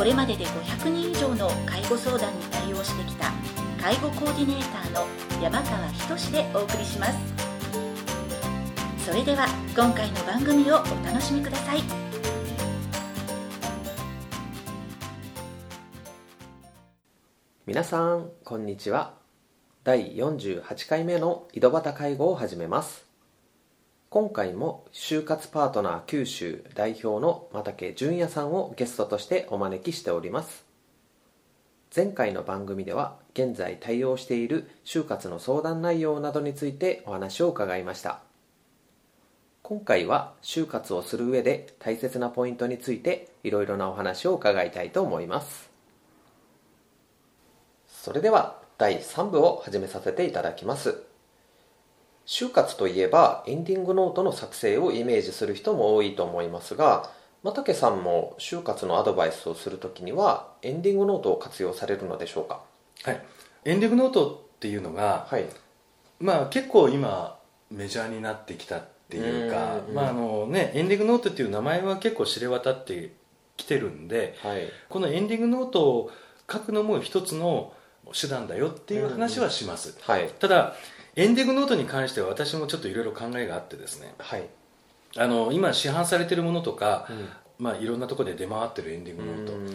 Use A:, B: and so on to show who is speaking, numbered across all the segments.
A: これまでで500人以上の介護相談に対応してきた介護コーディネーターの山川仁でお送りします。それでは今回の番組をお楽しみください。
B: 皆さんこんにちは。第48回目の井戸端介護を始めます。今回も就活パートナー九州代表の又竹淳也さんをゲストとしてお招きしております。前回の番組では現在対応している就活の相談内容などについてお話を伺いました。今回は就活をする上で大切なポイントについていろいろなお話を伺いたいと思います。それでは第3部を始めさせていただきます。就活といえばエンディングノートの作成をイメージする人も多いと思いますが又竹さんも就活のアドバイスをするときにはエンディングノートを活用されるのでしょうか？
C: はい。エンディングノートっていうのが、
B: はい。
C: まあ結構今メジャーになってきたっていうか
B: うん
C: まああのねエンディングノートっていう名前は結構知れ渡ってきてるんで
B: はい。
C: このエンディングノートを書くのも一つの手段だよっていう話はします、
B: はい。
C: ただエンディングノートに関しては私もちょっといろいろ考えがあってですね。
B: はい。
C: あの今市販されてるものとか、
B: うん。
C: まあ、いろんなところで出回ってるエンディングノート、
B: うん。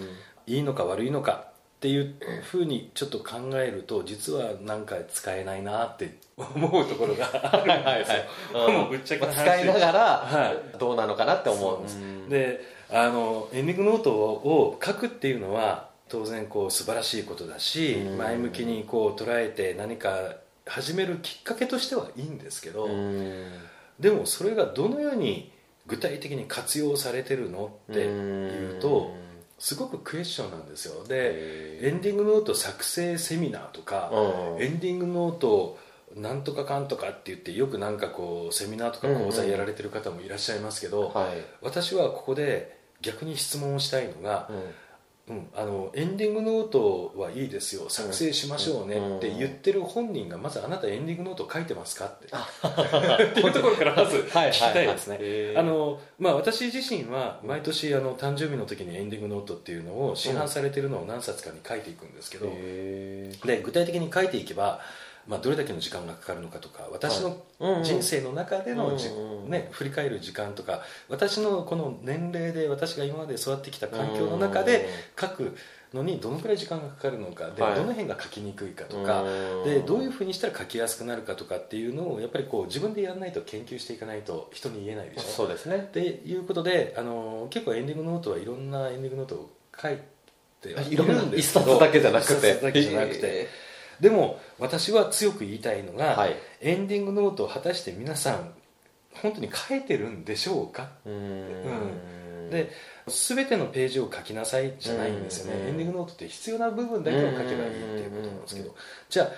C: いいのか悪いのかっていうふうにちょっと考えると実はなんか使えないなって 思うところがあるんですよ。
B: うん。
C: もうぶっちゃけ
B: 使いながら
C: は
B: どうなのかなって思うんです。
C: であのエンディングノートを書くっていうのは当然こう素晴らしいことだし
B: うん。
C: 前向きにこう捉えて何か始めるきっかけとしてはいいんですけど
B: うん。
C: でもそれがどのように具体的に活用されてるのっていうとすごくクエスチョンなんですよ。でエンディングノート作成セミナーとか
B: うん。
C: エンディングノートなんとかかんとかって言ってよくなんかこうセミナーとか講座やられてる方もいらっしゃいますけど、
B: はい。
C: 私はここで逆に質問をしたいのが
B: う、ん
C: うん、あのエンディングノートはいいですよ作成しましょうねって言ってる本人がまずあなたエンディングノート書いてますかって。っていうところからまず聞きたいですね。あのまあ、私自身は毎年あの誕生日の時にエンディングノートっていうのを市販されてるのを何冊かに書いていくんですけど、
B: へー。
C: で具体的に書いていけば、まあ、どれだけの時間がかかるのかとか私の人生の中でのじ、ね、振り返る時間とか私のこの年齢で私が今まで育ってきた環境の中で書くのにどのくらい時間がかかるのかで、
B: はい。
C: どの辺が書きにくいかとか
B: うん。
C: でどういうふうにしたら書きやすくなるかとかっていうのをやっぱりこう自分でやらないと研究していかないと人に言えないでしょ？
B: そうですね。
C: っていうことであの結構エンディングノートはいろんなエンディングノートを書いてはい
B: いろんな
C: るんですけど
B: 一冊だけじゃなくて
C: でも私は強く言いたいのが、
B: はい。
C: エンディングノートを果たして皆さん本当に書いてるんでしょうか？
B: うーん。
C: で全てのページを書きなさいじゃないんですよね。
B: うん。
C: エンディングノートって必要な部分だけを書けばいいっていうことなんですけ
B: うん
C: どじゃあ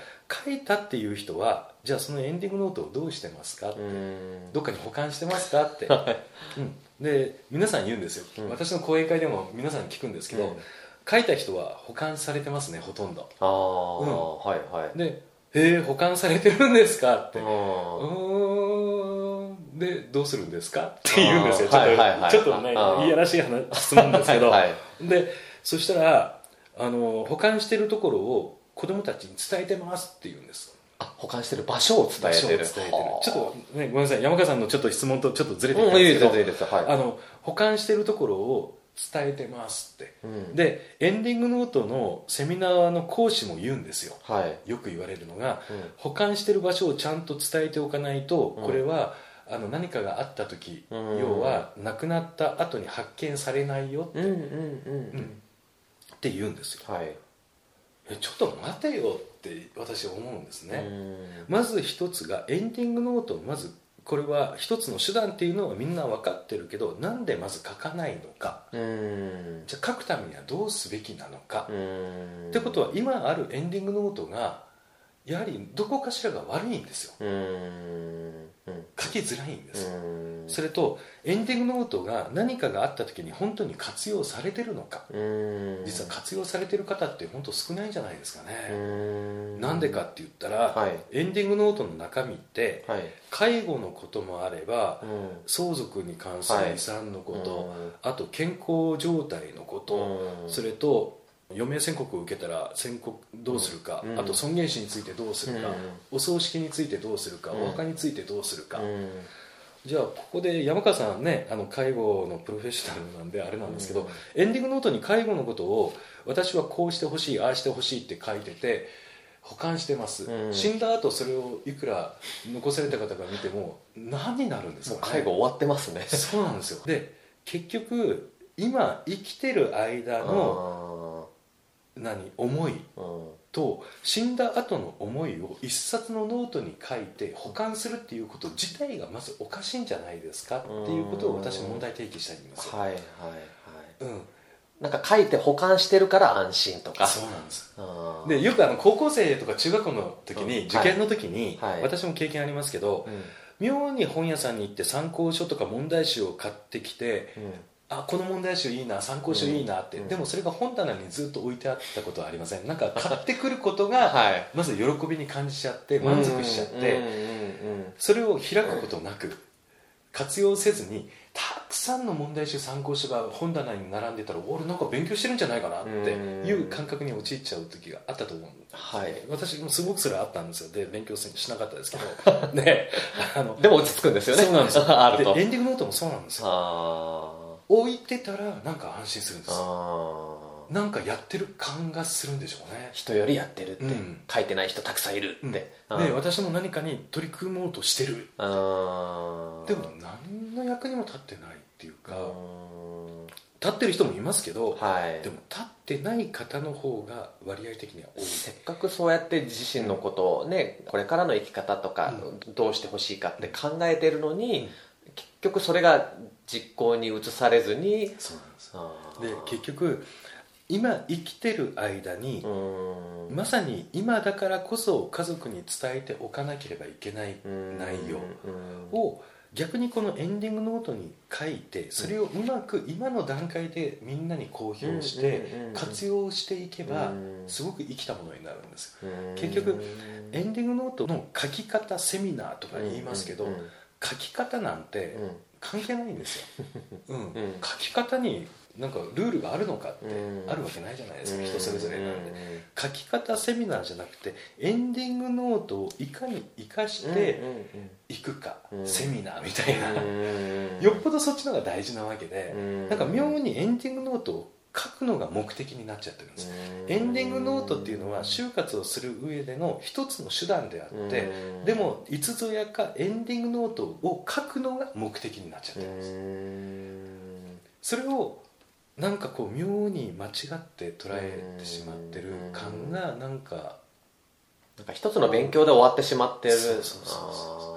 C: 書いたっていう人はじゃあそのエンディングノートをどうしてますか？
B: うーん。
C: どっかに保管してますか？って、
B: はい。
C: うん、で皆さん言うんですよ、
B: うん。
C: 私の講演会でも皆さんに聞くんですけど、
B: うん
C: 書いた人は保管されてますねほとんど。
B: ああ、はいはい。
C: で「へえ保管されてるんですか?」って「う
B: うん。
C: でどうするんですか?」って言うんですよ。ちょっと,、
B: あーはいはいはい
C: ちょっとねいやらしい話質問ですけど。
B: はい
C: でそしたらあの保管してるところを子供たちに伝えてますって言うんです。
B: あ保管してる場所を伝えてる。
C: 場所を伝えてる。
B: はあ。
C: ちょっとねごめんなさい。山川さんのちょっと質問とちょっとずれて
B: うん
C: ですけど、
B: ですいいです。はい。
C: あの保管してるところを伝えてますって、
B: うん。
C: でエンディングノートのセミナーの講師も言うんですよ。
B: はい。
C: よく言われるのが、
B: うん。
C: 保管してる場所をちゃんと伝えておかないと、
B: うん。
C: これはあの何かがあった時、
B: うん。
C: 要は亡くなった後に発見されないよ
B: うんうん
C: って言うんですよ。
B: はい。
C: えちょっと待てよって私は思うんですね、
B: うん。
C: まず一つがエンディングノートをまずこれは一つの手段っていうのはみんな分かってるけどなんでまず書かないのか？
B: うん。
C: じゃあ書くためにはどうすべきなのか、
B: うん。
C: ってことは今あるエンディングノートがやはりどこかしらが悪いんですよ書きづらいんです、
B: うん。
C: それとエンディングノートが何かがあった時に本当に活用されてるのか。
B: うん。
C: 実は活用されてる方って本当少ないんじゃないですか
B: う
C: ね、
B: ん。
C: なんでかって言ったら、
B: はい。
C: エンディングノートの中身って
B: はい。
C: 介護のこともあれば
B: うん。
C: 相続に関する遺産のこと、
B: うん。
C: あと健康状態のこと、
B: うん。
C: それと余命宣告を受けたら宣告どうするか、
B: うん。
C: あと尊厳死についてどうするか、
B: うん。
C: お葬式についてどうするか、
B: うん。
C: お墓についてどうするか、
B: うん。
C: じゃあここで山川さんねあの介護のプロフェッショナルなんであれなんですけど、
B: うん。
C: エンディングノートに介護のことを私はこうしてほしいああしてほしいって書いてて保管してます、
B: うん。
C: 死んだ後それをいくら残された方が見ても何になるんです
B: もう
C: か、ね、
B: 介護終わってますね。
C: そうなんですよ。で結局今生きてる間の何？思い。
B: うん。
C: と死んだ後の思いを一冊のノートに書いて保管するっていうこと自体がまずおかしいんじゃないですかっていうことを私問題提起したいんですよ、
B: はいはいはい。
C: うん、
B: なんか書いて保管してるから安心とか。
C: そうなんです。でよくあの高校生とか中学校の時に、
B: うん。
C: 受験の時に、
B: はい。
C: 私も経験ありますけど、
B: うん。
C: 妙に本屋さんに行って参考書とか問題集を買ってきて
B: うん
C: あこの問題集いいな参考書いいなって、
B: うん。
C: でもそれが本棚にずっと置いてあったことはありません。なんか買ってくることが
B: はい。
C: まず喜びに感じちゃって満足しちゃって、それを開くことなく活用せずにたくさんの問題集参考書が本棚に並んでたら俺なんか勉強してるんじゃないかなっていう感覚に陥っちゃう時があったと思うんです
B: はい。
C: 私もすごくそれはあったんですよ。で勉強しなかったですけど。ね。あの
B: でも落ち着くんですよね。
C: そうなんですよ。
B: あると。
C: でエンディングノートもそうなんですよ。
B: あ
C: 置いてたらなんか安心するんで
B: ー。
C: すなんかやってる感がするんでしょうね。
B: 人よりやってるって、
C: うん。
B: 書いてない人たくさんいるって、
C: で
B: あー。
C: 私も何かに取り組もうとしてる。
B: あー。
C: でも何の役にも立ってないっていうか
B: う
C: 立ってる人もいますけど、
B: んはい。
C: でも立ってない方の方が割合的には多い。
B: せっかくそうやって自身のことをねこれからの生き方とか
C: う
B: どうしてほしいかって考えてるのに、
C: うん。
B: 結局それが実行に移されずに
C: そうなんですで結局今生きてる間にまさに今だからこそ家族に伝えておかなければいけない内容
B: うん。
C: を逆にこのエンディングノートに書いてそれをうまく今の段階でみんなに公表し
B: うん
C: て活用していけば
B: うん。
C: すごく生きたものになるんです
B: うん。
C: 結局エンディングノートの書き方セミナーとか言いますけど
B: うん
C: 書き方なんて
B: うん。
C: 関係ないんですよ、うん。
B: ん。
C: 書き方になんかルールがあるのかって
B: うん。
C: あるわけないじゃないですか、
B: うん。
C: 人それぞれなんで、
B: うん。
C: 書き方セミナーじゃなくてエンディングノートをいかに生かしていくか、
B: うん。
C: セミナーみたいな、
B: うん。
C: よっぽどそっちの方が大事なわけで、
B: うん。
C: なんか妙にエンディングノートを書くのが目的になっちゃってるんです。よ、エンディングノートっていうのは就活をする上での一つの手段であって、
B: うん。
C: でもいつぞやかエンディングノートを書くのが目的になっちゃってるんです、それをなんかこう妙に間違って捉えてしまってる感がなんか
B: なんか一つの勉強で終わってしまってる。
C: そうそうそうそう
B: あ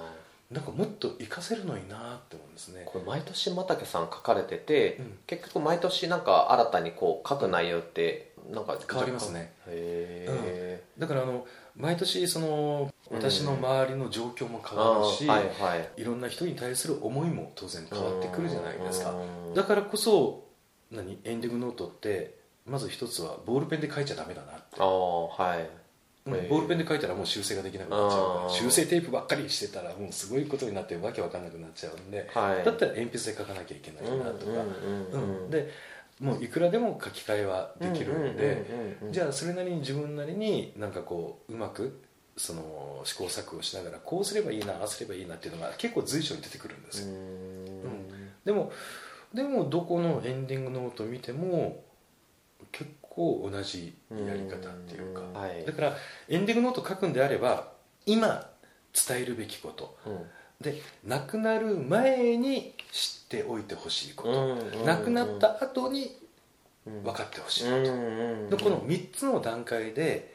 C: なんかもっと活かせるのになって思うんですね。
B: ーこれ毎年又竹さん書かれてて、
C: うん。
B: 結局毎年なんか新たにこう書く内容ってなんか
C: 変わりますね。
B: へえ、
C: だからあの毎年その
B: うん。
C: 私の周りの状況も変わるし、
B: あーはいはい。
C: いろんな人に対する思いも当然変わってくるじゃないですか。
B: うん。
C: だからこそ何？エンディングノートってまず一つはボールペンで書いちゃダメだなって。
B: ああはい
C: ボールペンで書いたらもう修正ができなくなっちゃう。から修正テープばっかりしてたらもうすごいことになってわけわかんなくなっちゃうんで、
B: はい。
C: だったら鉛筆で書かなきゃいけないなとか、
B: うんうんうん
C: うん。でもういくらでも書き換えはできるんで、じ
B: ゃ
C: ゃあそれなりに自分なりになんかこううまくその試行錯誤しながらこうすればいいなああすればいいなっていうのが結構随所に出てくるんですよ、でもでもどこのエンディングノート見ても結構同じやり方っていうか、
B: うんはい。
C: だからエンディングノート書くんであれば今伝えるべきこと。で亡くなる前に知っておいてほしいこと、亡くなった後に分かってほしいこと、でこの3つの段階で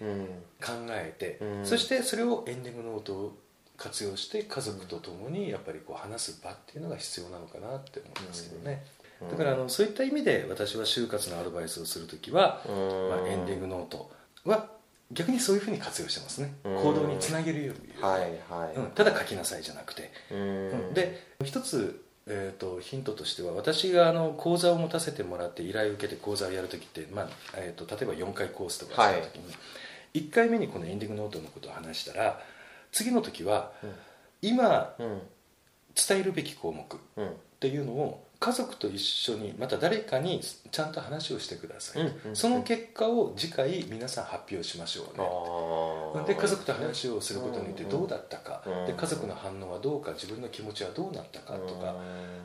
C: 考えて、
B: うん。
C: そしてそれをエンディングノート活用して家族と共にやっぱりこう話す場っていうのが必要なのかなって思いますけどね、
B: うん
C: だからあのそういった意味で私は就活のアドバイスをする時は、
B: うん。
C: まあ、エンディングノートは逆にそういうふうに活用してますね。
B: うん。
C: 行動につなげるように、
B: はいはい、
C: うん。ただ書きなさいじゃなくて、
B: うん。
C: うん。で一つ、えー、とヒントとしては私があの講座を持たせてもらって依頼を受けて講座をやる時って、まあえー、と例えば4回コースとかした時に、1回目にこのエンディングノートのことを話したら次の時は、
B: うん。
C: 今
B: うん。
C: 伝えるべき項目っ
B: うん。
C: ていうのを家族と一緒にまた誰かにちゃんと話をしてください、
B: うんうん
C: その結果を次回皆さん発表しましょうね、で家族と話をすることによってどうだったか、
B: うん
C: で家族の反応はどうか自分の気持ちはどうなったかとか、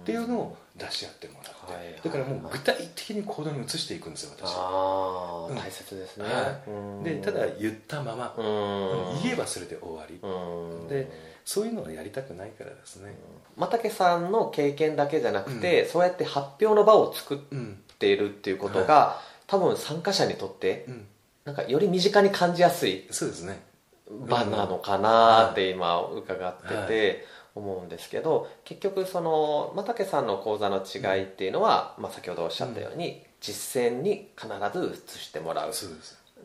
C: っていうのを出し合ってもらって、
B: はい
C: だからもう具体的に行動に移していくんですよ私。は、うん。
B: 大切ですね、
C: はい。
B: うん。
C: でただ言ったまま、
B: うん。
C: 言えばそれで終わり、
B: うん。
C: でそういうのはやりたくないからですね。
B: 又竹さんの経験だけじゃなくて、そうやって発表の場を作っ
C: うん
B: ているっていうことが、多分参加者にとって
C: うん。
B: なんかより身近に感じやすい
C: そうですね。
B: 場なのかなって今伺ってて思うんですけど結局その又竹さんの講座の違いっていうのは、まあ、先ほどおっしゃったように実践に必ず移してもらう。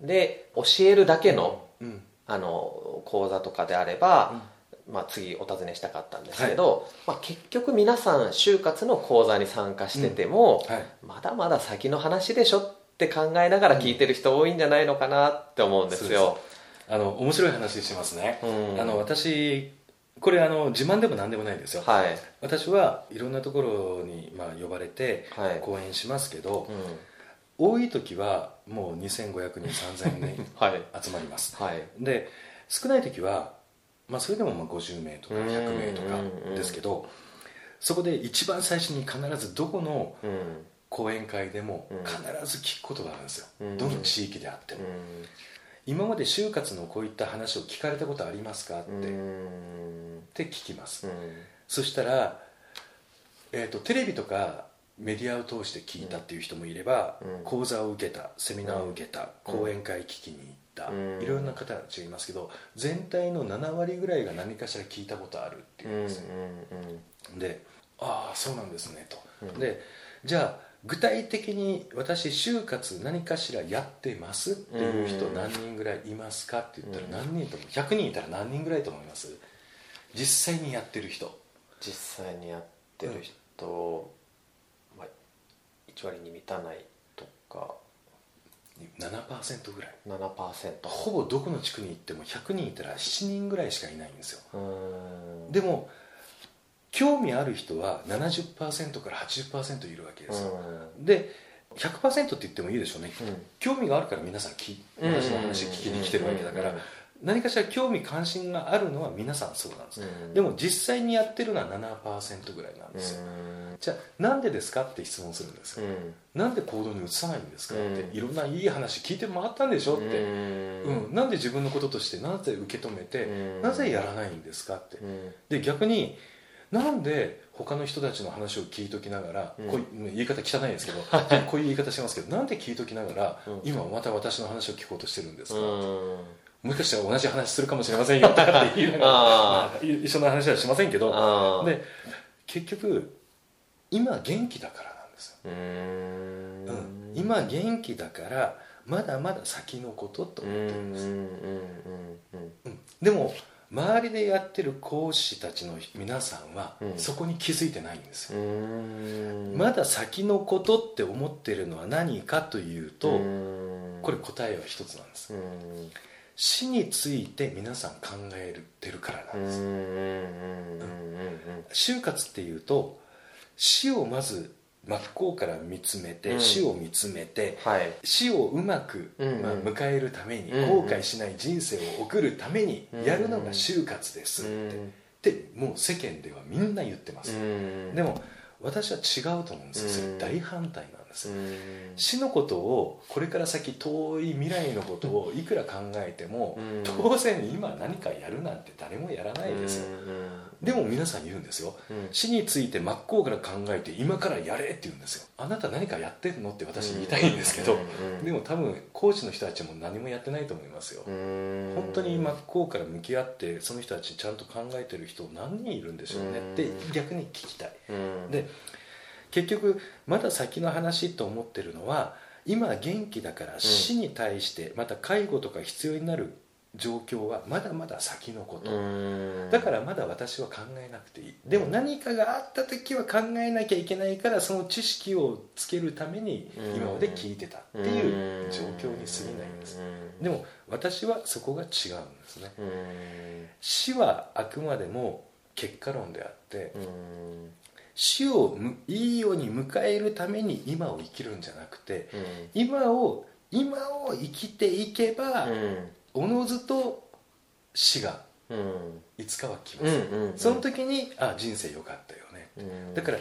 C: で
B: 教えるだけの,、
C: うん。
B: あの講座とかであれば、まあ、次お尋ねしたかったんですけど、まあ、結局皆さん就活の講座に参加してても、
C: はい。
B: まだまだ先の話でしょって考えながら聞いてる人多いんじゃないのかなって思うんですよ。
C: あの面白い話しますね、
B: うん。
C: あの私これあの自慢でも何でもないんですよ、
B: はい、
C: 私はいろんなところに、まあ、呼ばれて
B: はい。
C: 講演しますけど、
B: うん。
C: 多い時はもう2500人3000人
B: はい。
C: 集まります。
B: はい。
C: で少ない時は、まあ、それでもまあ50名とか
B: うん
C: 100名とかですけどそこで一番最初に必ずどこの
B: うん。
C: 講演会でも
B: うん。
C: 必ず聞くことがあるんですよ、
B: うん。
C: どの地域であっても、
B: う
C: 今まで就活のこういった話を聞かれたことありますか？って,、
B: ん。
C: って聞きます、
B: うん。
C: そしたら、えー、とテレビとかメディアを通して聞いたっていう人もいれば、
B: うん。
C: 講座を受けたセミナーを受けた、
B: うん。
C: 講演会聞きに行った、
B: うん。
C: いろんな方が違いますけど全体の7割ぐらいが何かしら聞いたことあるってい
B: うん
C: ですよ、でああそうなんですねと、
B: うん。
C: でじゃあ具体的に私就活何かしらやってますっていう人
B: うん
C: 何人ぐらいいますかって言ったら
B: うん。
C: 何人と思う100人いたら何人ぐらいと思います？実際にやってる人。
B: 実際にやってる人、まあ、1割に満たないとか
C: 7%ぐらい。
B: 7%
C: ほぼどこの地区に行っても100人いたら7人ぐらいしかいないんですよ。でも興味ある人は70%から80%いるわけですよ、で100%って言ってもいいでしょうね、
B: うん。
C: 興味があるから皆さんき
B: うん。
C: 私の話聞きに来てるわけだから、
B: うん
C: 何かしら興味関心があるのは皆さんそうなんです、
B: うん。
C: でも実際にやってるのは7%ぐらいなんです。よ、じゃあなんでですかって質問するんですよ、
B: うん。
C: なんで行動に移さないんですかって、
B: うん。
C: いろんないい話聞いて回ったんでしょって、
B: うん。
C: うん。なんで自分のこととしてなぜ受け止めて、
B: うん。
C: なぜやらないんですかって、
B: うん。
C: で逆になんで他の人たちの話を聞いときながら、
B: うん。
C: こういう言い方汚いですけど こういう言い方しますけどなんで聞いときながら、
B: うん。
C: 今また私の話を聞こうとしてるんですか、
B: うん
C: もしかしたら同じ話するかもしれませんよとかって言いながら
B: あー
C: まあい一緒の話はしませんけどで結局今元気だからなんですよ、
B: うーん。
C: うん。今元気だからまだまだ先のことと
B: うん
C: 思ってるんです、でも周りでやってる講師たちの皆さんは
B: うん。
C: そこに気づいてないんですよ、まだ先のことって思ってるのは何かというと、
B: うん。
C: これ答えは一つなんです、
B: うん
C: 死について皆さん考えてるからなんです、
B: うんうんうんうん
C: 就活っていうと死をまず真っ向から見つめて、
B: うん。
C: 死を見つめて
B: はい。
C: 死をうまく、
B: うん
C: まあ、迎えるために、
B: うん
C: 後悔しない人生を送るためにやるのが就活ですって、
B: うん。
C: ってもう世間ではみんな言ってます、
B: うん
C: でも私は違うと思うんですよ、それ
B: うん。
C: 大反対です、
B: うん。
C: 死のことをこれから先遠い未来のことをいくら考えても、
B: うん。
C: 当然今何かやるなんて誰もやらないですよ、
B: うん。
C: でも皆さん言うんですよ、
B: うん。
C: 死について真っ向から考えて今からやれって言うんですよ。あなた何かやってるのって私言いたいんですけど、でも多分コーチの人たちも何もやってないと思いますよ、
B: うん。
C: 本当に真っ向から向き合ってその人たちちゃんと考えてる人何人いるんでしょうねって
B: うん
C: 逆に聞きたい。
B: うん。
C: で結局まだ先の話と思ってるのは今元気だから死に対してまた介護とか必要になる状況はまだまだ先のこと、
B: うん。
C: だからまだ私は考えなくていい。でも何かがあった時は考えなきゃいけないからその知識をつけるために
B: うん。
C: 今まで聞いてたっていう状況に過ぎないんです。でも私はそこが違うんですね。
B: うん。
C: 死はあくまでも結果論であって
B: うん
C: 死をむいいように迎えるために今を生きるんじゃなくて
B: うん。
C: 今を今を生きていけば
B: うん。
C: おのずと死が
B: うん。
C: いつかは来
B: う
C: ます、その時にあ人生良かったよね。
B: うん。
C: だから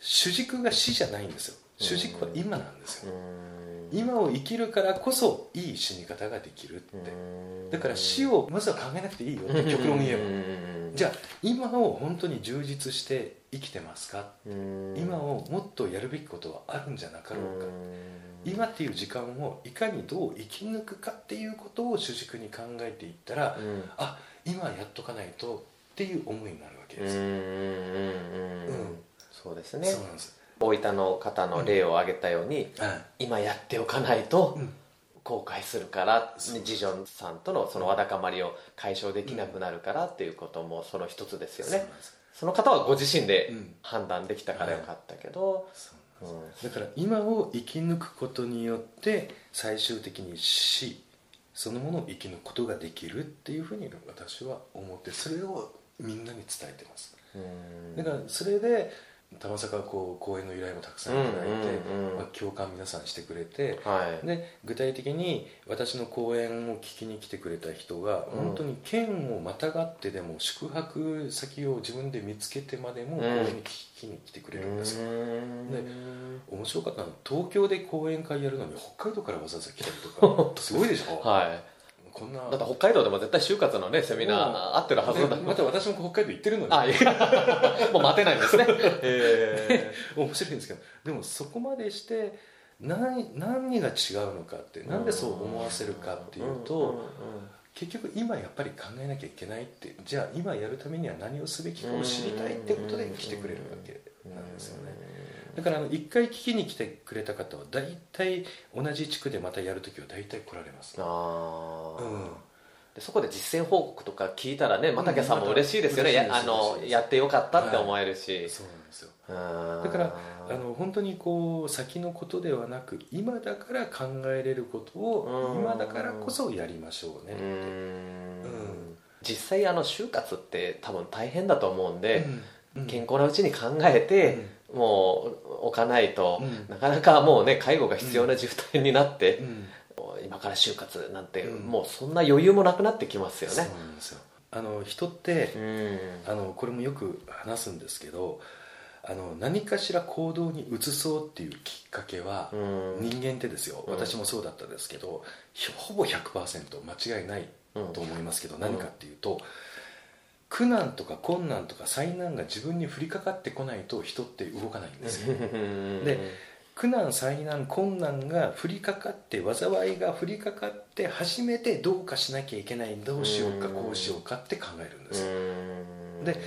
C: 主軸が死じゃないんですよ。主軸は今なんですよ。今を生きるからこそいい死に方ができるって。だから死をまずは考えなくていいよって極論言えばじゃあ今を本当に充実して生きてますか？今をもっとやるべきことはあるんじゃなかろうか。今っていう時間をいかにどう生き抜くかっていうことを主軸に考えていったら
B: うん。
C: あ今やっとかないとっていう思いになるわけです、
B: うんうんうん
C: うん
B: そうですね。
C: そうなんです、
B: 大分の方の例を挙げたように
C: は
B: 今やっておかないと
C: うん
B: 後悔するから次女さんとのそのわだかまりを解消できなくなるからっていうこともその一つですよね。
C: そ
B: の方はご自身で
C: うん。
B: 判断できたからよかったけど
C: だから今を生き抜くことによって最終的に死そのものを生き抜くことができるっていうふうに私は思ってそれをみんなに伝えてます。
B: うん。
C: だからそれで玉坂こう講演の依頼もたくさんいただいて、まあ、共感皆さんしてくれて
B: はい。
C: で具体的に私の講演を聞きに来てくれた人が、
B: うん。
C: 本当に県をまたがってでも宿泊先を自分で見つけてまでも
B: うん。
C: 講演に聞きに来てくれるんですよ、
B: うん。
C: で面白かったのは東京で講演会やるのに北海道からわざわざ来たりとか すごいでしょ、
B: はい
C: こんな。
B: だって北海道でも絶対就活のねセミナー合ってるはずだ
C: でまた私も北海道行ってるのに。
B: あいや。もう待てないんですね。え
C: 面白いんですけどでもそこまでして何何が違うのかってなんでそう思わせるかっていうと、結局今やっぱり考えなきゃいけないってじゃあ今やるためには何をすべきかを知りたいってことで来てくれるわけなんですよねだから一回聞きに来てくれた方は大体同じ地区でまたやるときは大体来られます
B: ああ、
C: うん。
B: でそこで実践報告とか聞いたらね又家さんも嬉しいですよね、
C: うん。
B: やあのやってよかったって思えるし、
C: そうなんですよ。
B: だ
C: だからあの本当にこう先のことではなく今だから考えれることを
B: うん。
C: 今だからこそやりましょうねって。
B: うん。
C: うん。
B: 実際あの就活って多分大変だと思うんで、
C: うん。
B: 健康なうちに考えて、もう置かないと、
C: うん。
B: なかなかもうね介護が必要な状態になって
C: う、ん。
B: 今から就活なんて、
C: うん。
B: もうそんな余裕もなくなってきますよ
C: そう
B: ね
C: なんですよ。あの人って
B: うん。
C: あのこれもよく話すんですけどあの何かしら行動に移そうっていうきっかけは、
B: うん。
C: 人間ってですよ
B: うん。
C: 私もそうだったですけど、ほぼ100%間違いないと思いますけど、何かっていうと苦難とか困難とか災難が自分に降りかかってこないと人って動かないんですよ。で苦難災難困難が降りかかって災いが降りかかって初めてどうかしなきゃいけないどうしようか
B: うん。
C: こうしようかって考えるんですで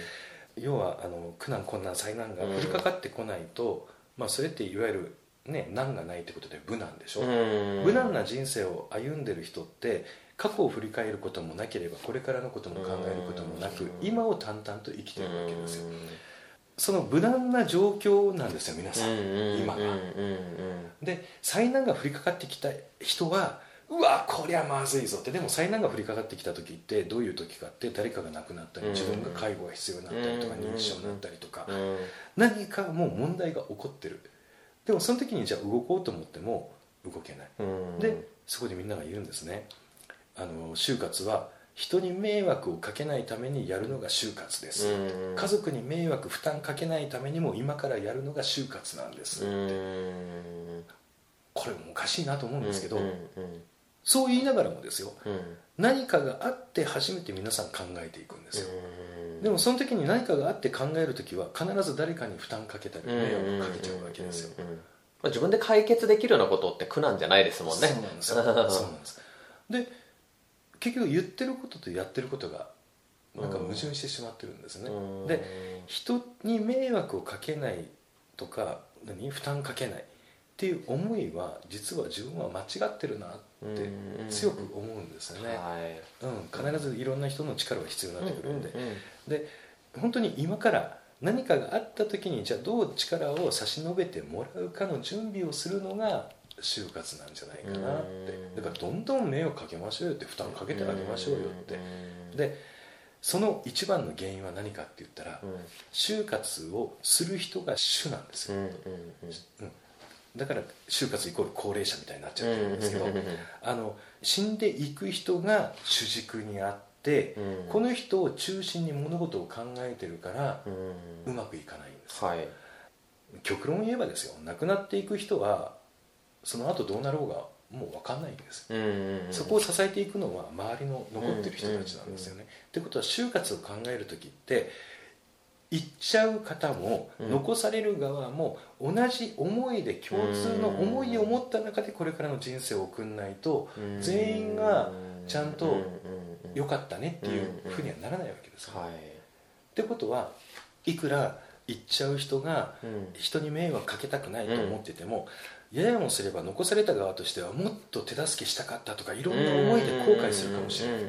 C: 要はあの苦難困難災難が降りかかってこないと、まあ、それっていわゆる、ね、難がないってことで無難でしょ、
B: うん。
C: 無難な人生を歩んでる人って過去を振り返ることもなければこれからのことも考えることもなく
B: うん。
C: 今を淡々と生きてるわけですよ。その無難な状況なんですよ皆さん。今がで災難が降りかかってきた人はうわこりゃまずいぞって。でも災難が降りかかってきた時ってどういう時かって誰かが亡くなったり
B: うん。
C: 自分が介護が必要になったりとか
B: うん。
C: 認知症になったりとか
B: うん。
C: 何かもう問題が起こってる。でもその時にじゃあ動こうと思っても動けない。
B: うん。
C: でそこでみんなが言うんですねあの就活は人に迷惑をかけないためにやるのが就活です、
B: うん。
C: 家族に迷惑負担かけないためにも今からやるのが就活なんです、
B: うん。
C: これもおかしいなと思うんですけど、
B: うんうん
C: そう言いながらもですよ。
B: うん。
C: 何かがあって初めて皆さん考えていくんですよ、
B: うん。
C: でもその時に何かがあって考える時は必ず誰かに負担かけたり迷惑かけちゃうわけですよ、
B: まあ自分で解決できるようなことって苦なんじゃないですもんね。
C: そうなんですよ。そうなんです。で 結局言ってることとやってることがなんか矛盾してしまってるんですね、
B: うん。
C: で人に迷惑をかけないとか何？負担かけないっていう思いは実は自分は間違ってるなって
B: うん。
C: 強く思うんですよね、
B: はい。
C: うん、必ずいろんな人の力が必要になってくるんで、
B: うんうんうん。
C: で本当に今から何かがあった時にじゃあどう力を差し伸べてもらうかの準備をするのが就活なんじゃないかなって。
B: うん
C: だからどんどん迷惑かけましょうよって負担かけてあげましょうよって。
B: うん。
C: でその一番の原因は何かって言ったら
B: うん。
C: 就活をする人が主なんですよ、
B: うん
C: だから就活イコール高齢者みたいになっちゃってるんですけどあの死んでいく人が主軸にあって
B: うん。
C: この人を中心に物事を考えてるから
B: う
C: まくいかないんです。
B: はい。
C: 極論を言えばですよ亡くなっていく人はその後どうなろうがもう分かんないんです。
B: うんうんうん。
C: そこを支えていくのは周りの残ってる人たちなんですよね。ってことは就活を考える時って行っちゃう方も
B: うん
C: 残される側も同じ思いで共通の思いを持った中でこれからの人生を送んないと
B: うん。
C: 全員がちゃんと
B: うんうんうん。
C: 良かったねっていうふうにはならないわけですよ。
B: はい。
C: ってことはいくら行っちゃう人が
B: うん。
C: 人に迷惑かけたくないと思ってても、ややもすれば残された側としてはもっと手助けしたかったとかいろんな思いで後悔するかもしれない、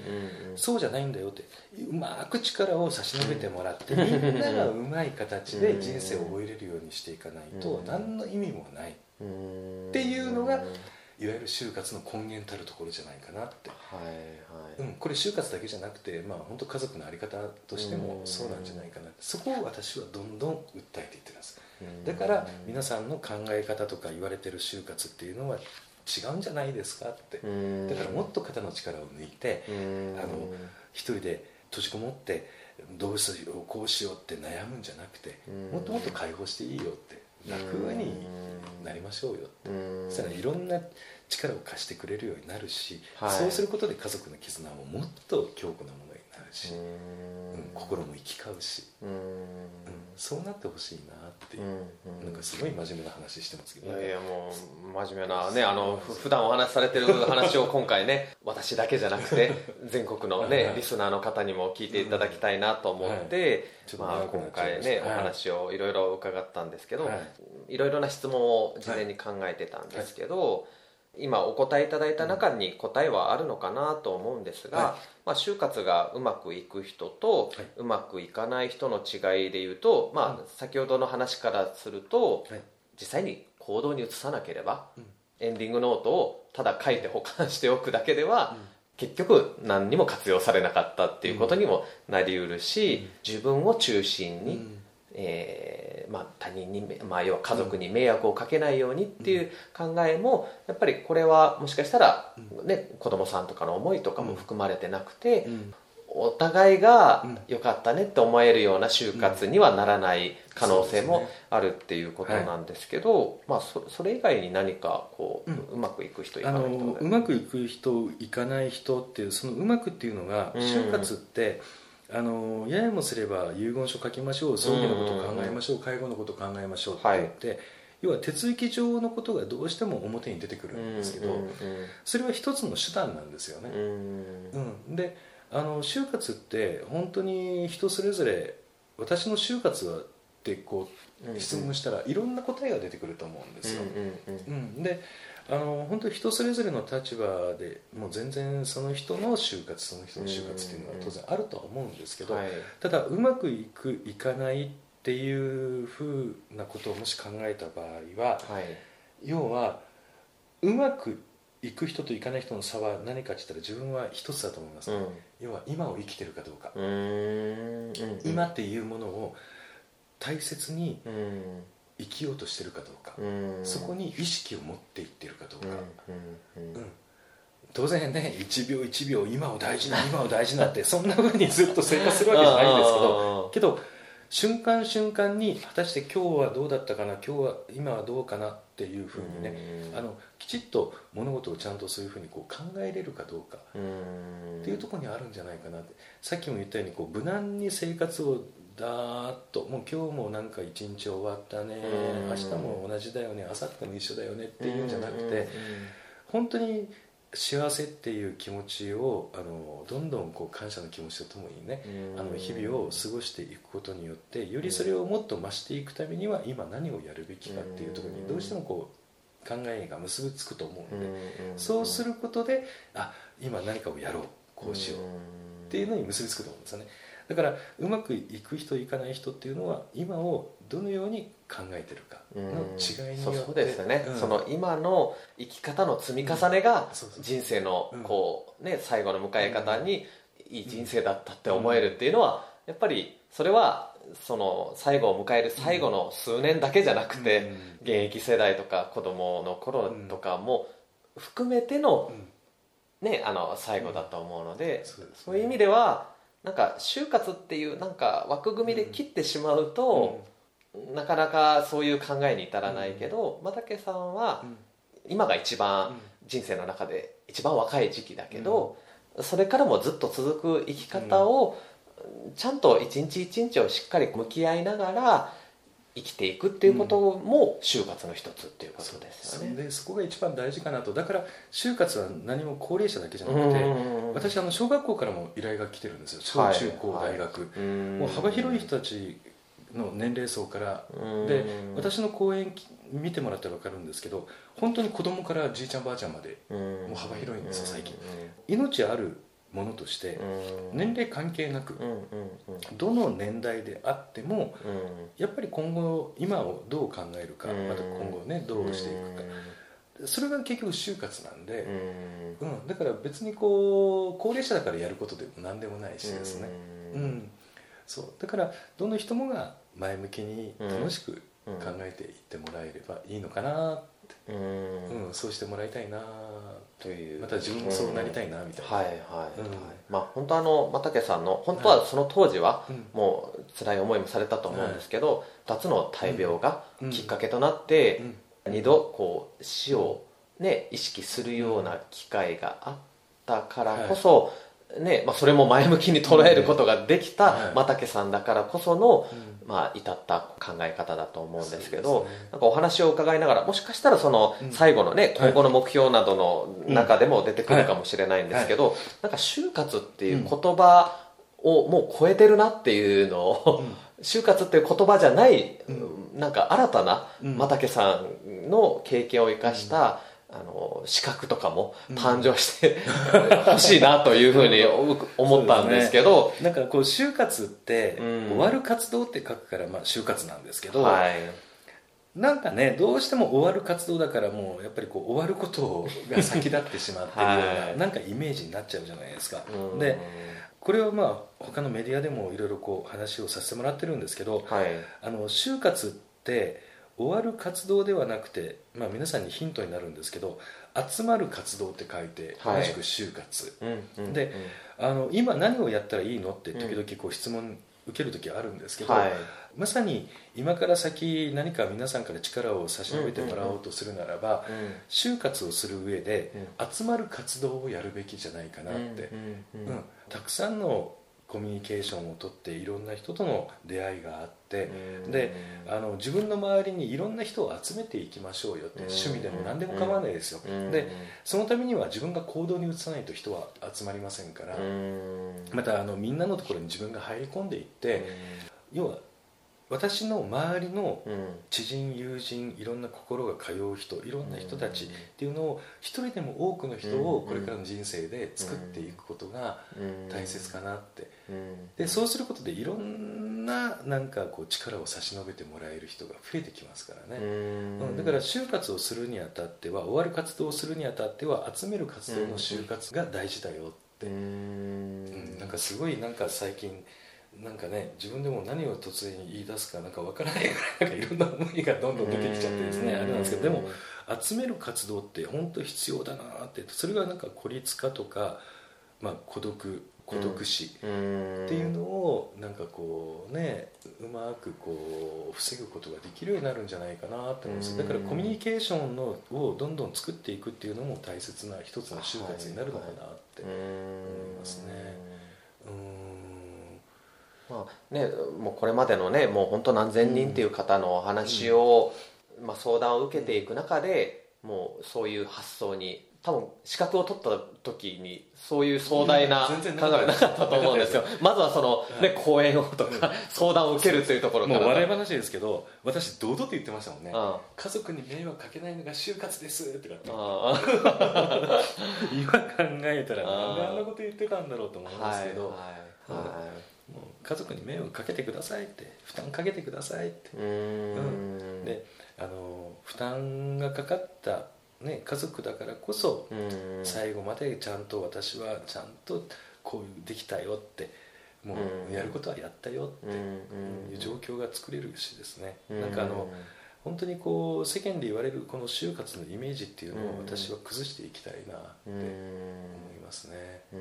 C: そうじゃないんだよってうまく力を差し伸べてもらって、みんながうまい形で人生を終えれるようにしていかないと何の意味もないっていうのがいわゆる就活の根源たるところじゃないかなって、
B: はいはい
C: うん、これ就活だけじゃなくて、まあ、本当家族の在り方としてもそうなんじゃないかなそこを私はどんどん訴えていってますだから皆さんの考え方とか言われてる就活っていうのは違うんじゃないですかって。
B: うん。
C: だからもっと肩の力を抜いて
B: うん。
C: あの一人で閉じこもってどうしようこうしようって悩むんじゃなくて
B: うん。
C: もっともっと解放していいよって楽になりましょうよって。
B: うん。
C: そしたらいろんな力を貸してくれるようになるし、
B: はい。
C: そうすることで家族の絆ももっと強固なものし、
B: う
C: うん。
B: ん
C: 心も行き交うし、
B: うん。
C: うん。そうなってほしいなって。いう、
B: うん。
C: なんかすごい真面目な話してますけど。
B: いやいやもう真面目なねあのふ普段お話しされてる話を今回ね 私だけじゃなくて 全国の
C: はいはい。
B: ねリスナーの方にも聞いていただきたいなと思って、まあ、
C: ちょっと長くな
B: 今回ね
C: はい。
B: 話をいろいろ伺ったんですけど、
C: はい。
B: い、ろいろな質問を事前に考えてたんですけど、今お答えいただいた中に答えはあるのかなと思うんですが、
C: は
B: まあ、就活がうまくいく人と
C: はいう
B: まくいかない人の違いでいうと、まあ、先ほどの話からすると、
C: はい
B: 実際に行動に移さなければ、
C: うん
B: エンディングノートをただ書いて保管しておくだけでは、結局何にも活用されなかったっていうことにもなりうるし、自分を中心に、
C: うん
B: えーまあ、他人に、まあ、要は家族に迷惑をかけないようにっていう考えもやっぱりこれはもしかしたら、ね、子供さんとかの思いとかも含まれてなくて、
C: うん。
B: お互いが
C: うん。
B: 良かったねって思えるような就活にはならない可能性もあるっていうことなんですけど、まあ、そそれ以外に何かこう,、
C: う
B: うんまくいく人い
C: あ
B: かない人
C: のうまくいく人いかない人っていうそのうまくっていうのが、
B: うん。
C: 就活ってあのややもすれば遺言書書きましょう葬儀のことを考えましょう、介護のことを考えましょうって言って、要は手続き上のことがどうしても表に出てくるんですけど、
B: うん
C: それは一つの手段なんですよね、
B: うん。
C: であの就活って本当に人それぞれ私の就活はってこ
B: う
C: 質問したらいろんな答えが出てくると思うんですよ、
B: うん、
C: であの本当に人それぞれの立場でもう全然その人の就活その人の就活っていうのは当然あるとは思うんですけど、
B: はい。
C: ただうまくいくいかないっていうふうなことをもし考えた場合は
B: はい。
C: 要はうまくいく人といかない人の差は何かって言ったら自分は一つだと思います、
B: うん。
C: 要は今を生きてるかどうか、
B: うーん。
C: 今っていうものを大切に
B: うん
C: 生きようとしてるかどうか、
B: うん。
C: そこに意識を持っていってるかどうか、
B: うん
C: 当然ね1秒1秒今を大事な今を大事なって そんなふうにずっと生活するわけじゃないんですけど。けど瞬間瞬間に果たして今日はどうだったかな今日は今はどうかなっていうふうにね、あのきちっと物事をちゃんとそういうふうにこう考えれるかどうか。っていうところにあるんじゃないかなって。さっきも言ったようにこう無難に生活をだーっともう今日もなんか一日終わったね。明日も同じだよね。明後日も一緒だよね。っていうんじゃなくて本当に幸せっていう気持ちをあのどんどんこう感謝の気持ちとともにねあの日々を過ごしていくことによってよりそれをもっと増していくためには今何をやるべきかっていうところにどうしてもこう考えが結びつくと思うのでそうすることであ今何かをやろう。こうしよう。っていうのに結びつくと思うんですよね。だからうまくいく人いかない人っていうのは今をどのように考えてるかの違いによって
B: そうですね、うん、その今の生き方の積み重ねが人生のこうね最後の迎え方にいい人生だったって思えるっていうのはやっぱりそれはその最後を迎える最後の数年だけじゃなくて現役世代とか子供の頃とかも含めてのねあの最後だと思うのでそういう意味ではなんか就活っていうなんか枠組みで切ってしまうと、うん、なかなかそういう考えに至らないけど、うん、又さんは今が一番人生の中で一番若い時期だけど、それからもずっと続く生き方をちゃんと一日一日をしっかり向き合いながら生きていくっていうことも就活の一つっていうことですよね、
C: う。ん、でそこが一番大事かなと。だから就活は何も高齢者だけじゃなくて、私あの小学校からも依頼が来てるんですよ。小中高大学、はいはい、もう幅広い人たちの年齢層から。で私の講演見てもらったら分かるんですけど本当に子供からじいちゃんばあちゃんまでもう幅広いんですよ最近。命あるものとして年齢関係なくどの年代であってもやっぱり今後今をどう考えるかまた今後ねどうしていくか。それが結局就活なんで、うん、だから別にこう高齢者だからやることでも何でもないしですね、うん、そう。だからどの人もが前向きに楽しく考えていってもらえればいいのかなって、うん。そうしてもらいたいなというまた自分もそうなりたいなみたいな、はいはい、
B: まあ本当あの又家さんの本当はその当時はもう辛い思いもされたと思うんですけど、2つの大病がきっかけとなって、2度こう死をね意識するような機会があったからこそ、ねまあ、それも前向きに捉えることができた又家さんだからこその、まあ、至った考え方だと思うんですけど、なんかお話を伺いながらもしかしたらその最後のね、今後の目標などの中でも出てくるかもしれないんですけど、なんか就活っていう言葉をもう超えてるなっていうのを、就活っていう言葉じゃない、なんか新たな又家さんの経験を生かした、あの資格とかも誕生してほしいなというふうに 思ったんですけど、
C: ね、なんかこう就活って、終わる活動って書くから、まあ、就活なんですけど、はい、なんかねどうしても終わる活動だからもうやっぱりこう終わることが先立ってしまってるような、はい、なんかイメージになっちゃうじゃないですか。でこれはまあ他のメディアでもいろいろこう話をさせてもらってるんですけど、はい、あの就活って終わる活動ではなくて、まあ、皆さんにヒントになるんですけど集まる活動って書いて同じく就活、はい、で、あの今何をやったらいいのって時々こう質問受ける時あるんですけど、はい、まさに今から先何か皆さんから力を差し伸べてもらおうとするならば、就活をする上で集まる活動をやるべきじゃないかなって、うん。たくさんのコミュニケーションをとっていろんな人との出会いがあってであの自分の周りにいろんな人を集めていきましょうよって趣味でも何でも構わないですよ。でそのためには自分が行動に移さないと人は集まりませんから。またあのみんなのところに自分が入り込んでいって要は私の周りの知人友人いろんな心が通う人いろんな人たちっていうのを一人でも多くの人をこれからの人生で作っていくことが大切かなって。でそうすることでいろんななんかこう力を差し伸べてもらえる人が増えてきますからね、うん、だから就活をするにあたっては終わる活動をするにあたっては集める活動の就活が大事だよって、うん、なんかすごいなんか最近なんかね自分でも何を突然言い出すかなんか分からないぐらいなんかいろんな思いがどんどん出てきちゃってですねあれなんですけどでも集める活動って本当必要だなってそれがなんか孤立化とか、まあ、孤独孤独死っていうのをなんかかこうねうまくこう防ぐことができるようになるんじゃないかなと思いますだからコミュニケーションのをどんどん作っていくっていうのも大切な一つの就活になるのかなって思いますね。
B: まあね、もうこれまでのねもう本当何千人っていう方のお話を、まあ、相談を受けていく中でもうそういう発想に多分資格を取った時にそういう壮大な考えはなかったと思うんですよ。まずはその、ね、講演をとか相談を受けるというところから。
C: もう笑い話ですけど私堂々と言ってましたもんね。家族に迷惑かけないのが就活ですとかって。今考えたらなんであんなこと言ってたんだろうと思うんですけど、はいもう家族に迷惑かけてくださいって負担かけてくださいって。うん、であの負担がかかったね、家族だからこそ最後までちゃんと私はちゃんとこうできたよってもうやることはやったよっていう状況が作れるしですね。なんかあの本当にこう世間で言われるこの就活のイメージっていうのを私は崩していきたいなって思いますね。うん。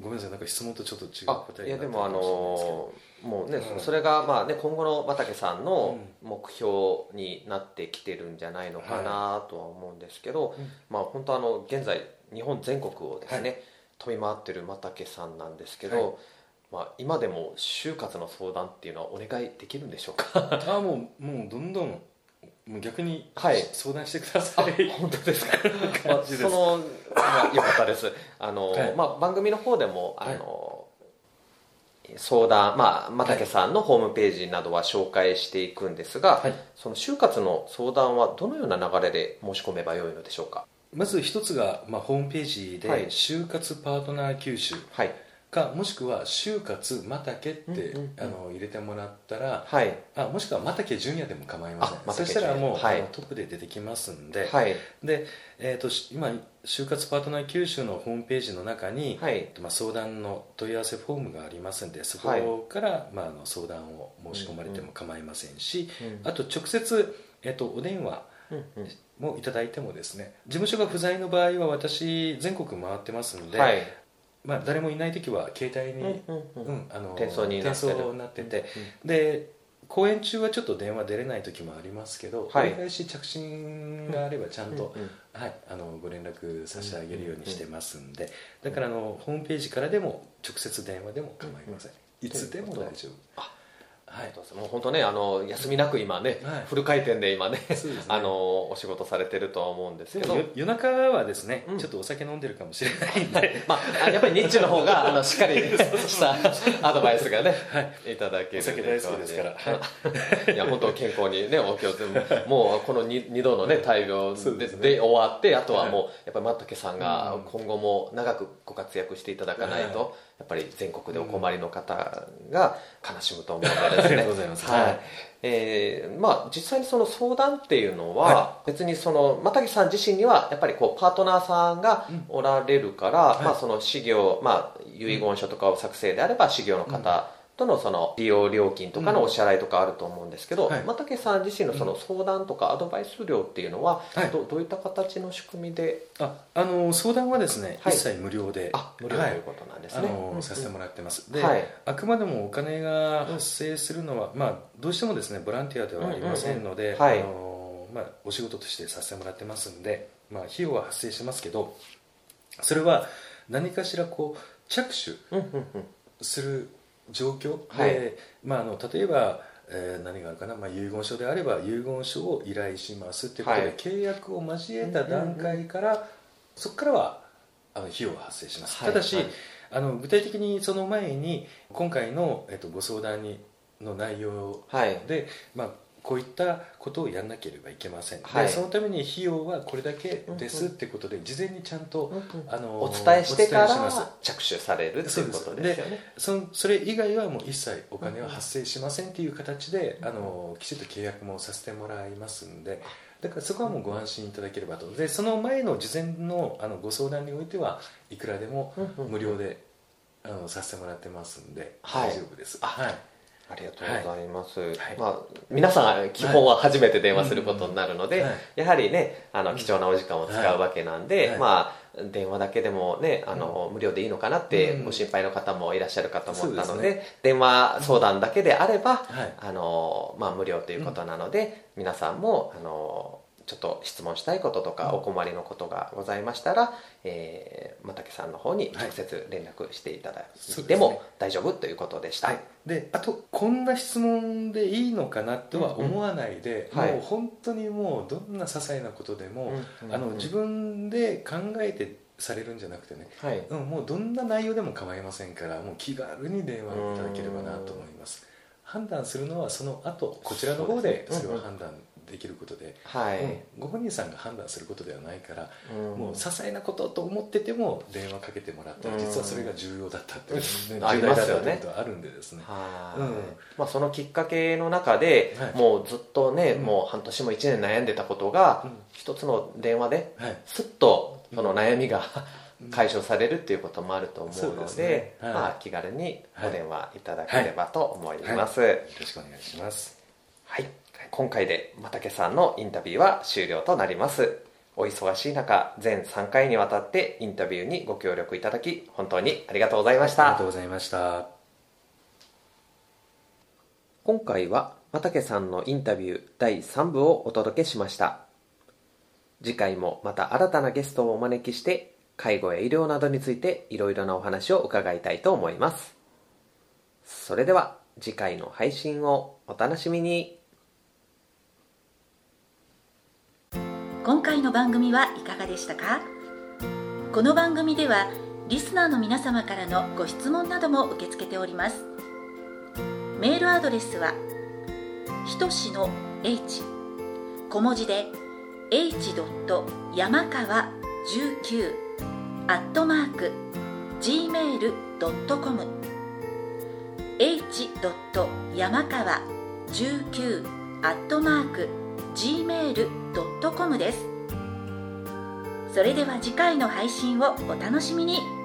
C: ごめんなさいなんか質問とちょっと違う答
B: えいやでもあのもうね、うん、それがまあね今後の又竹さんの目標になってきてるんじゃないのかなとは思うんですけど、はい、まあ本当あの現在日本全国をですね、はい、飛び回ってる又竹さんなんですけど、はいまあ、今でも就活の相談っていうのはお願いできるんでしょうか？
C: あもうもうどんどんもう逆に相談してください、
B: はい、本当ですか？まあ、その、まあ、よかったです。あの、はい、まあ、番組の方でもあの、はい、相談まあ又竹さんのホームページなどは紹介していくんですが、その就活の相談はどのような流れで申し込めばよいのでしょうか？
C: まず一つが、まあ、ホームページで、就活パートナー九州、はいかもしくは就活またけって、うんうんうん、あの入れてもらったら、はい、あもしくはまたけ純也でも構いません。そしたらもう、はい、トップで出てきますんで,、はい。でえーと、今就活パートナー九州のホームページの中に、はい。まあ、相談の問い合わせフォームがありますんでそこから、はい、まあ、あの相談を申し込まれても構いませんし、うんうん、あと直接、えーと、お電話もいただいてもですね事務所が不在の場合は私全国回ってますんで、はい、まあ、誰もいない時は携帯に、
B: あの転送に
C: なってて、で公演中はちょっと電話出れない時もありますけど、はい、折り返し着信があればちゃんと、はい、あのご連絡差し上げるようにしてますんで、だからあのホームページからでも直接電話でも構いません、いつでも大丈夫
B: はい、もう本当ねあの休みなく今ね、はい、フル回転で今ね、ね、あのお仕事されてるとは思うんですけど。
C: 夜中はですね、うん、ちょっとお酒飲んでるかもしれないんで、
B: まあ、やっぱり日中の方があの しっかりしたアドバイスがね、はい、いただけるお
C: 酒大好きですから、
B: はい、いや本当健康にねお気をつけもうこの 2, 2度のね大病でで、ね、終わってあとはもう、やっぱりマットケさんが今後も長くご活躍していただかないと、やっぱり全国でお困りの方が悲しむと思うのでですね、う いえーまあ、実際にその相談っていうのは、別にその又木さん自身にはやっぱりこうパートナーさんがおられるから、まあ、その事業、まあ、遺言書とかを作成であれば事業の方、とのその利用料金とかのお支払いとかあると思うんですけど、又竹さん自身のその相談とかアドバイス料っていうのはど,、どういった形の仕組みで？
C: ああの相談はですね、一切無料で
B: あ無料ということなんですね、
C: あのさせてもらってます。で、あくまでもお金が発生するのは、まあ、どうしてもですねボランティアではありませんので、お仕事としてさせてもらってますんで、まあ、費用は発生しますけどそれは何かしらこう着手する状況？で、はい、まあ、あの例えば、えー、何があるかな、まあ、遺言書であれば遺言書を依頼しますということで、はい、契約を交えた段階から、そこからはあの費用が発生します、はい、ただし、あの具体的にその前に今回の、えっと、ご相談にの内容で、まあこういったことをやらなければいけません、はい、でそのために費用はこれだけですってことで、事前にちゃんと、
B: あのお伝えしてから着手されるということですよね。
C: そそれ以外はもう一切お金は発生しませんっていう形で、あのきちっと契約もさせてもらいますんでだからそこはもうご安心いただければと。でその前の事前のあのご相談においてはいくらでも無料で、あのさせてもらってますんで、大丈夫です。
B: はいありがとうございます、
C: い。
B: まあ、皆さん基本は初めて電話することになるので、
C: はい。
B: やはりねあの貴重なお時間を使うわけなんで、
C: はい。
B: まあ電話だけでもねあの、無料でいいのかなって
C: うん。
B: ご心配の方もいらっしゃるかと思ったので,、
C: そうです
B: 電話相談だけであれば、
C: はい。
B: あのまあ、無料ということなので、皆さんもあのちょっと質問したいこととか、
C: うん。
B: お困りのことがございましたら、えー、又さんの方に直接連絡していただいても大丈夫ということでした。
C: はい、であとこんな質問でいいのかなとは思わないで、
B: うんうんはい。
C: もう本当にもうどんな些細なことでも、
B: うん
C: あの自分で考えてされるんじゃなくてね、
B: はい。
C: うん、もうどんな内容でも構いませんからもう気軽に電話をいただければなと思います。判断するのはその後こちらの方で
B: そ
C: れを判断できることで、
B: はい、
C: うんご本人さんが判断することではないから、
B: うん。
C: もう些細なことと思ってても電話かけてもらったら
B: うん。
C: 実はそれが重要だったっていう、
B: うん。
C: 重
B: あり
C: 大だった
B: ますよね。
C: ってことはあるんでですね。
B: まあ、そのきっかけの中で、
C: はい。
B: もうずっとね、
C: うん。
B: もう半年も1年悩んでたことが、
C: うん。
B: 一つの電話で
C: はい。
B: すっとその悩みが、
C: うん。
B: 解消されるっていうこともあると思うので
C: ね。はい。
B: まあ、気軽にお電話いただければと思います、
C: よろしくお願いします。
B: はい、今回で又家さんのインタビューは終了となります。お忙しい中全3回にわたってインタビューにご協力いただき本当にありがとうございました。
C: ありがとうございました。
B: 今回は又家さんのインタビュー第3部をお届けしました。次回もまた新たなゲストをお招きして介護や医療などについていろいろなお話を伺いたいと思います。それでは次回の配信をお楽しみに。
A: 今回の番組はいかがでしたか？この番組ではリスナーの皆様からのご質問なども受け付けておりますメールアドレスはひとしの h 小文字で h. 山川19アットマーク gmail.com h. 山川19アットマーク gmail.com です。それでは次回の配信をお楽しみに。